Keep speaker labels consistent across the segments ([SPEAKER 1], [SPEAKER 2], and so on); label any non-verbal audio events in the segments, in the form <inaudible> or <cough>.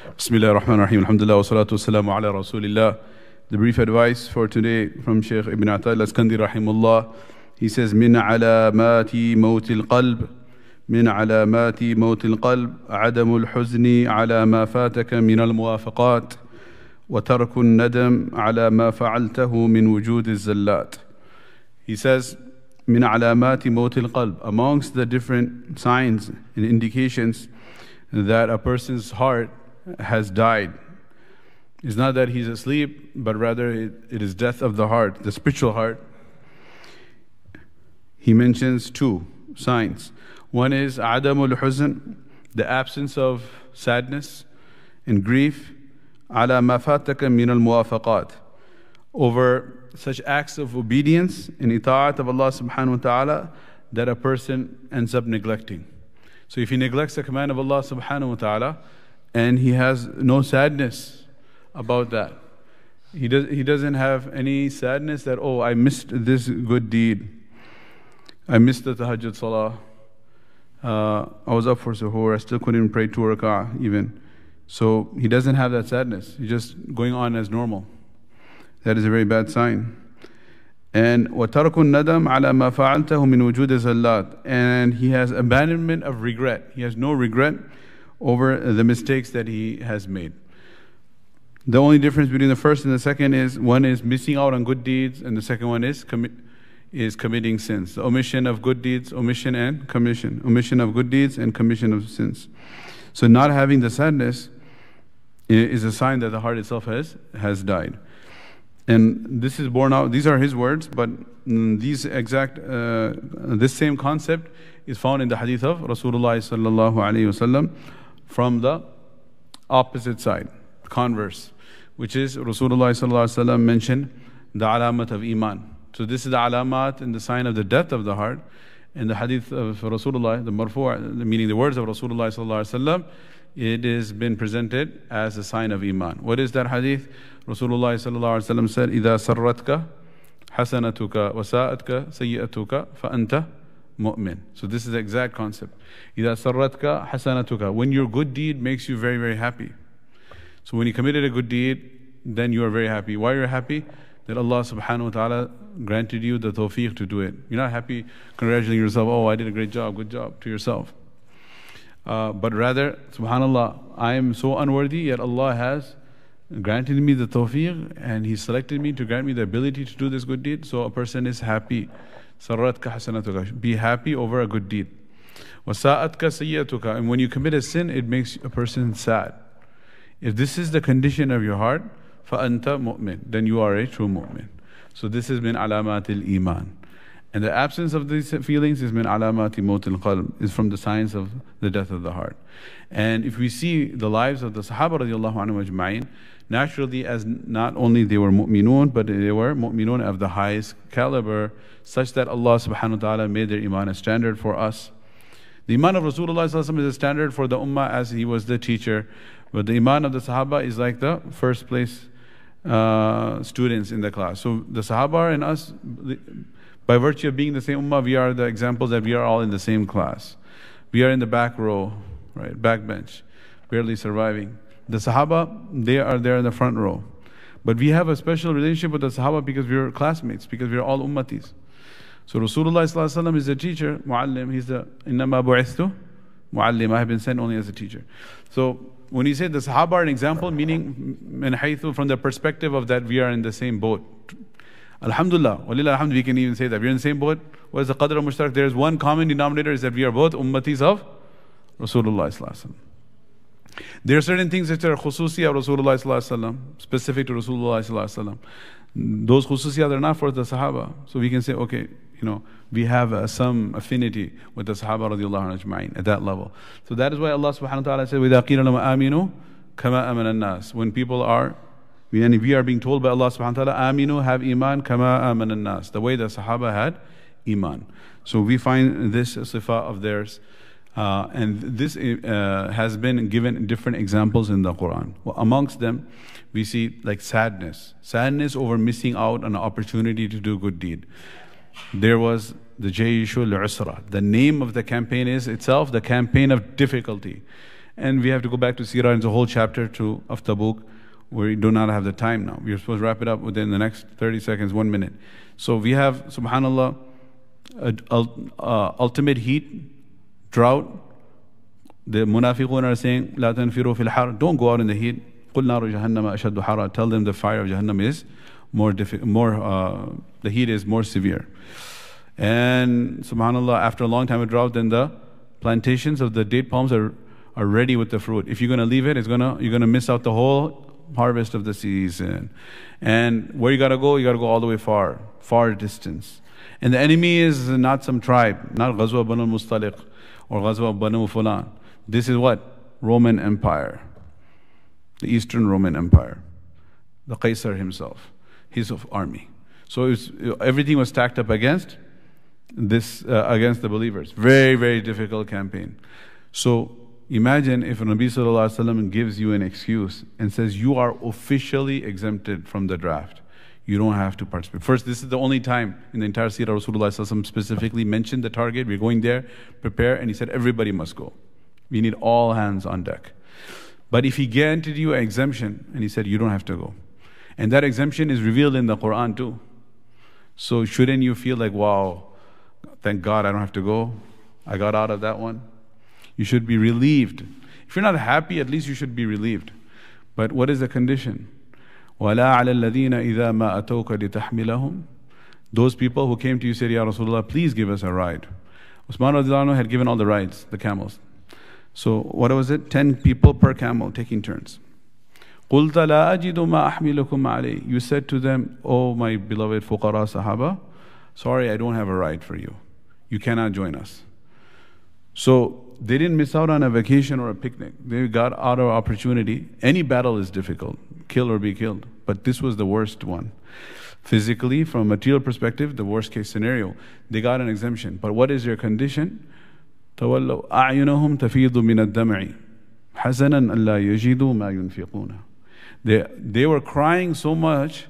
[SPEAKER 1] Bismillah ar-Rahman ar-Rahim. Alhamdulillah wa salatu wassalamu ala Rasulillah. The brief advice for today from Sheikh Ibn Ata'illah Iskandari rahimullah. He says, من علامات موت القلب من علامات موت القلب عدم الحزن على ما فاتك من الموافقات وترك الندم على ما فعلته من وجود الزلات. He says, min alamati motil qalb amongst the different signs and indications that a person's heart has died. It's not that he's asleep, but rather it, it is death of the heart, the spiritual heart. He mentions two signs. One is adamul huzn, the absence of sadness and grief, ala mafataka min al muwafaqat, over such acts of obedience and ita'at of Allah subhanahu wa ta'ala that a person ends up neglecting. So if he neglects the command of Allah subhanahu wa ta'ala and he has no sadness about that, he, does, he doesn't have any sadness that, oh, I missed this good deed. I missed the tahajjud salah. Uh, I was up for suhoor. I still couldn't pray two rak'ah even. So he doesn't have that sadness. He's just going on as normal. That is a very bad sign. And وَتَرْكُ النَّدَمْ عَلَى مَا فَعَلْتَهُ مِنْ وُجُودِ زَلَّاتٍ And he has abandonment of regret. He has no regret over the mistakes that he has made. The only difference between the first and the second is one is missing out on good deeds, and the second one is commi- is committing sins. The omission of good deeds, omission and commission. Omission of good deeds and commission of sins. So not having the sadness is a sign that the heart itself has has died. And this is borne out, these are his words, but these exact, uh, this same concept is found in the hadith of Rasulullah from the opposite side, converse, which is Rasulullah sallallahu alayhi wasallam mentioned the alamat of iman. So this is the alamat and the sign of the death of the heart. In the hadith of Rasulullah, the marfu', meaning the words of Rasulullah sallallahu alayhi wasallam, it has been presented as a sign of iman. What is that hadith? Rasulullah sallallahu said, إذا سرتك حسنتك وساءتك سيئتك فأنت mu'min. So this is the exact concept. إذا سرتك حسنتك. When your good deed makes you very, very happy. So when you committed a good deed, then you are very happy. Why are you happy? That Allah subhanahu wa ta'ala granted you the tawfiq to do it. You're not happy congratulating yourself, oh, I did a great job, good job to yourself. Uh, but rather, subhanAllah, I am so unworthy, yet Allah has granted me the tawfiq and He selected me to grant me the ability to do this good deed. So a person is happy. Sarratka hasanatuka. Be happy over a good deed. Wasa'atka sayyatuka. And when you commit a sin, it makes a person sad. If this is the condition of your heart, فَأَنْتَ mu'min. Then you are a true mu'min. So this has been alamatil iman. And the absence of these feelings is min alamati motil qalb, is from the signs of the death of the heart. And if we see the lives of the Sahaba radiallahu anhu ajma'in, naturally as not only they were mu'minun, but they were mu'minun of the highest caliber, such that Allah subhanahu wa ta'ala made their iman a standard for us. The iman of Rasulullah is a standard for the ummah as he was the teacher. But the iman of the Sahaba is like the first place uh, students in the class. So the Sahaba and us, by virtue of being the same ummah, we are the examples that we are all in the same class. We are in the back row, right, back bench, barely surviving. The Sahaba, they are there in the front row. But we have a special relationship with the Sahaba because we are classmates, because we are all ummatis. So Rasulullah is the teacher, muallim, he's the innama bu'ithtu, muallim, I have been sent only as a teacher. So when he said the Sahaba are an example, meaning from the perspective of that we are in the same boat. Alhamdulillah, walillah alhamd, we can even say that. We're in the same boat. What is the qadr mushtarak? There is one common denominator is that we are both ummatis of Rasulullah There are certain things that are khususi of Rasulullah specific to Rasulullah Those khususiyat are not for the Sahaba. So we can say, okay, you know, we have uh, some affinity with the Sahaba radiallahu anhu at that level. So that is why Allah subhanahu wa ta'ala said, وَإِذَا قِيلَ لَهُمْ آمِنُوا كَمَا أَمَنَ النَّاسِ When people are we, and we are being told by Allah subhanahu wa ta'ala, Aminu have iman kama aman nas, the way the Sahaba had iman. So we find this sifa of theirs. Uh, and this uh, has been given different examples in the Quran. Well, amongst them, we see like sadness. Sadness over missing out on an opportunity to do good deed. There was the Jayshul Usra. The name of the campaign is itself the campaign of difficulty. And we have to go back to Sirah, it's a whole chapter to, of Tabuk we do not have the time now. We're supposed to wrap it up within the next 30 seconds, one minute. So we have, subhanAllah, uh, uh, ultimate heat, drought. The munafiqun are saying, La tanfiru fil har. Don't go out in the heat. Qul naru jahannama ashaddu hara. Tell them the fire of Jahannam is more, diffi- more uh, the heat is more severe. And subhanAllah, after a long time of drought, then the plantations of the date palms are, are ready with the fruit. If you're going to leave it, it's gonna, you're going to miss out the whole harvest of the season. And where you got to go, you got to go all the way far, far distance. And the enemy is not some tribe, not Ghazwa Banu Mustaliq or Ghazwa Banu Fulan. This is what? Roman Empire. The Eastern Roman Empire. The Caesar himself, his army. So was, everything was stacked up against this, uh, against the believers. Very, very difficult campaign. So Imagine if Nabi gives you an excuse and says you are officially exempted from the draft. You don't have to participate. First, this is the only time in the entire Sirah Rasulullah specifically mentioned the target. We're going there, prepare, and he said everybody must go. We need all hands on deck. But if he granted you an exemption and he said you don't have to go, and that exemption is revealed in the Quran too. So shouldn't you feel like, wow, thank God I don't have to go? I got out of that one. You should be relieved. If you're not happy, at least you should be relieved. But what is the condition? وَلَا عَلَى الَّذِينَ إِذَا مَا أَتَوْكَ لِتَحْمِلَهُم Those people who came to you said, Ya Rasulullah, please give us a ride. Usman radiallahu had given all the rides, the camels. So what was it? Ten people per camel taking turns. قُلْتَ لَا أَجِدُ مَا أَحْمِلُكُمْ عَلَيْهِ You said to them, Oh my beloved fuqara sahaba, sorry I don't have a ride for you. You cannot join us. So they didn't miss out on a vacation or a picnic. They got out of opportunity. Any battle is difficult, kill or be killed. But this was the worst one. Physically, from a material perspective, the worst case scenario. They got an exemption. But what is their condition? تولوا أعينهم تفيض من الدمع حزنا ألا يجدوا ما ينفقون they, they were crying so much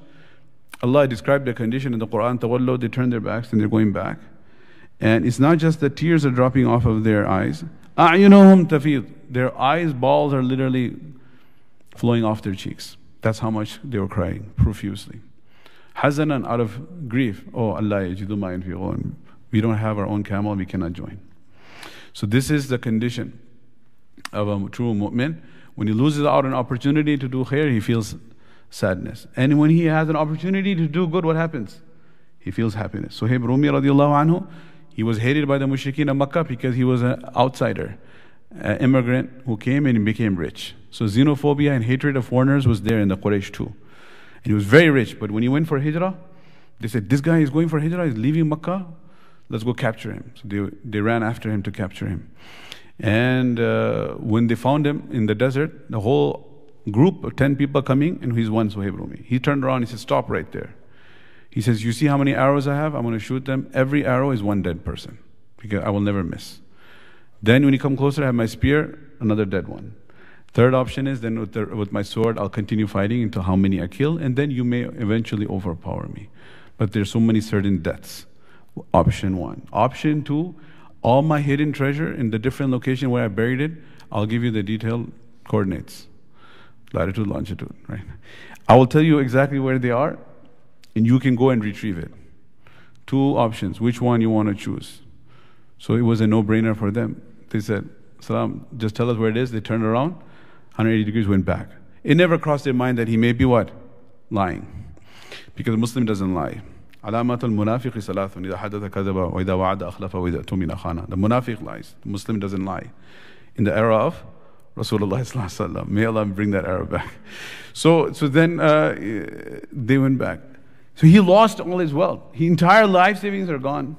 [SPEAKER 1] Allah described the condition in the Quran تولوا they turned their backs and they're going back and it's not just the tears are dropping off of their eyes A'yunuhum tafid. Their eyes, balls are literally flowing off their cheeks. That's how much they were crying profusely. Hazanan out of grief. Oh Allah yajidu We don't have our own camel, we cannot join. So this is the condition of a true mu'min. When he loses out an opportunity to do khair, he feels sadness. And when he has an opportunity to do good, what happens? He feels happiness. So Rumi radiallahu anhu he was hated by the mushrikeen of Makkah because he was an outsider, an immigrant who came and became rich. So xenophobia and hatred of foreigners was there in the Quraysh too. And he was very rich, but when he went for hijrah, they said, This guy is going for hijrah, he's leaving Makkah, let's go capture him. So they, they ran after him to capture him. And uh, when they found him in the desert, the whole group of 10 people coming, and he's one Suhaib Rumi. He turned around, he said, Stop right there. He says, You see how many arrows I have? I'm going to shoot them. Every arrow is one dead person because I will never miss. Then, when you come closer, I have my spear, another dead one. Third option is then with, the, with my sword, I'll continue fighting until how many I kill, and then you may eventually overpower me. But there's so many certain deaths. Option one. Option two, all my hidden treasure in the different location where I buried it, I'll give you the detailed coordinates latitude, longitude, right? I will tell you exactly where they are, and you can go and retrieve it. Two options, which one you want to choose. So it was a no brainer for them. They said, Salam, just tell us where it is. They turned around, 180 degrees, went back. It never crossed their mind that he may be what? Lying. Because a Muslim doesn't lie. علامات المنافق ثلاث إذا حدث كذب وإذا وعد أخلف وإذا اؤتمن خان. The munafiq lies. The Muslim doesn't lie. In the era of Rasulullah <laughs> May Allah bring that era back. So, so then uh, they went back. So he lost all his wealth. His entire life savings are gone.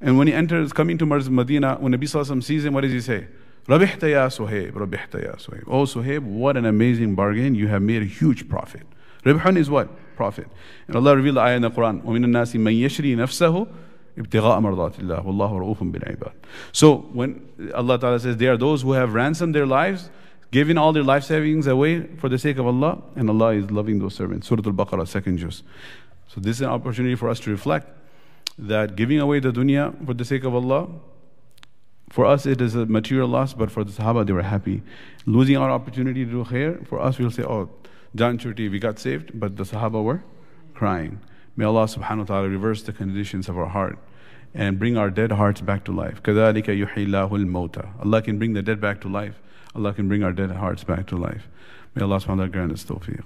[SPEAKER 1] And when he enters, coming to Medina, when Nabi Sallallahu sees him, what does he say? Rabihta ya Suhaib, Rabihta ya Suhaib. Oh Suhaib, what an amazing bargain. You have made a huge profit. Ribhun is what? Profit. And Allah revealed the ayah in the Quran, وَمِنَ النَّاسِ مَنْ يَشْرِي نَفْسَهُ ابتغاء مرضات الله والله رؤوف بالعباد. So when Allah Ta'ala says, they are those who have ransomed their lives, giving all their life savings away for the sake of Allah, and Allah is loving those servants. Surah Al-Baqarah, second juz. So this is an opportunity for us to reflect that giving away the dunya for the sake of Allah, for us it is a material loss, but for the Sahaba they were happy. Losing our opportunity to do khair, for us we'll say, oh, jaan chhuti, we got saved, but the Sahaba were crying. May Allah subhanahu wa ta'ala reverse the conditions of our heart and bring our dead hearts back to life. كَذَلِكَ يُحْيِي اللَّهُ Allah can bring the dead back to life. Allah can bring our dead hearts back to life. May Allah subhanahu wa ta'ala grant us tawfiq.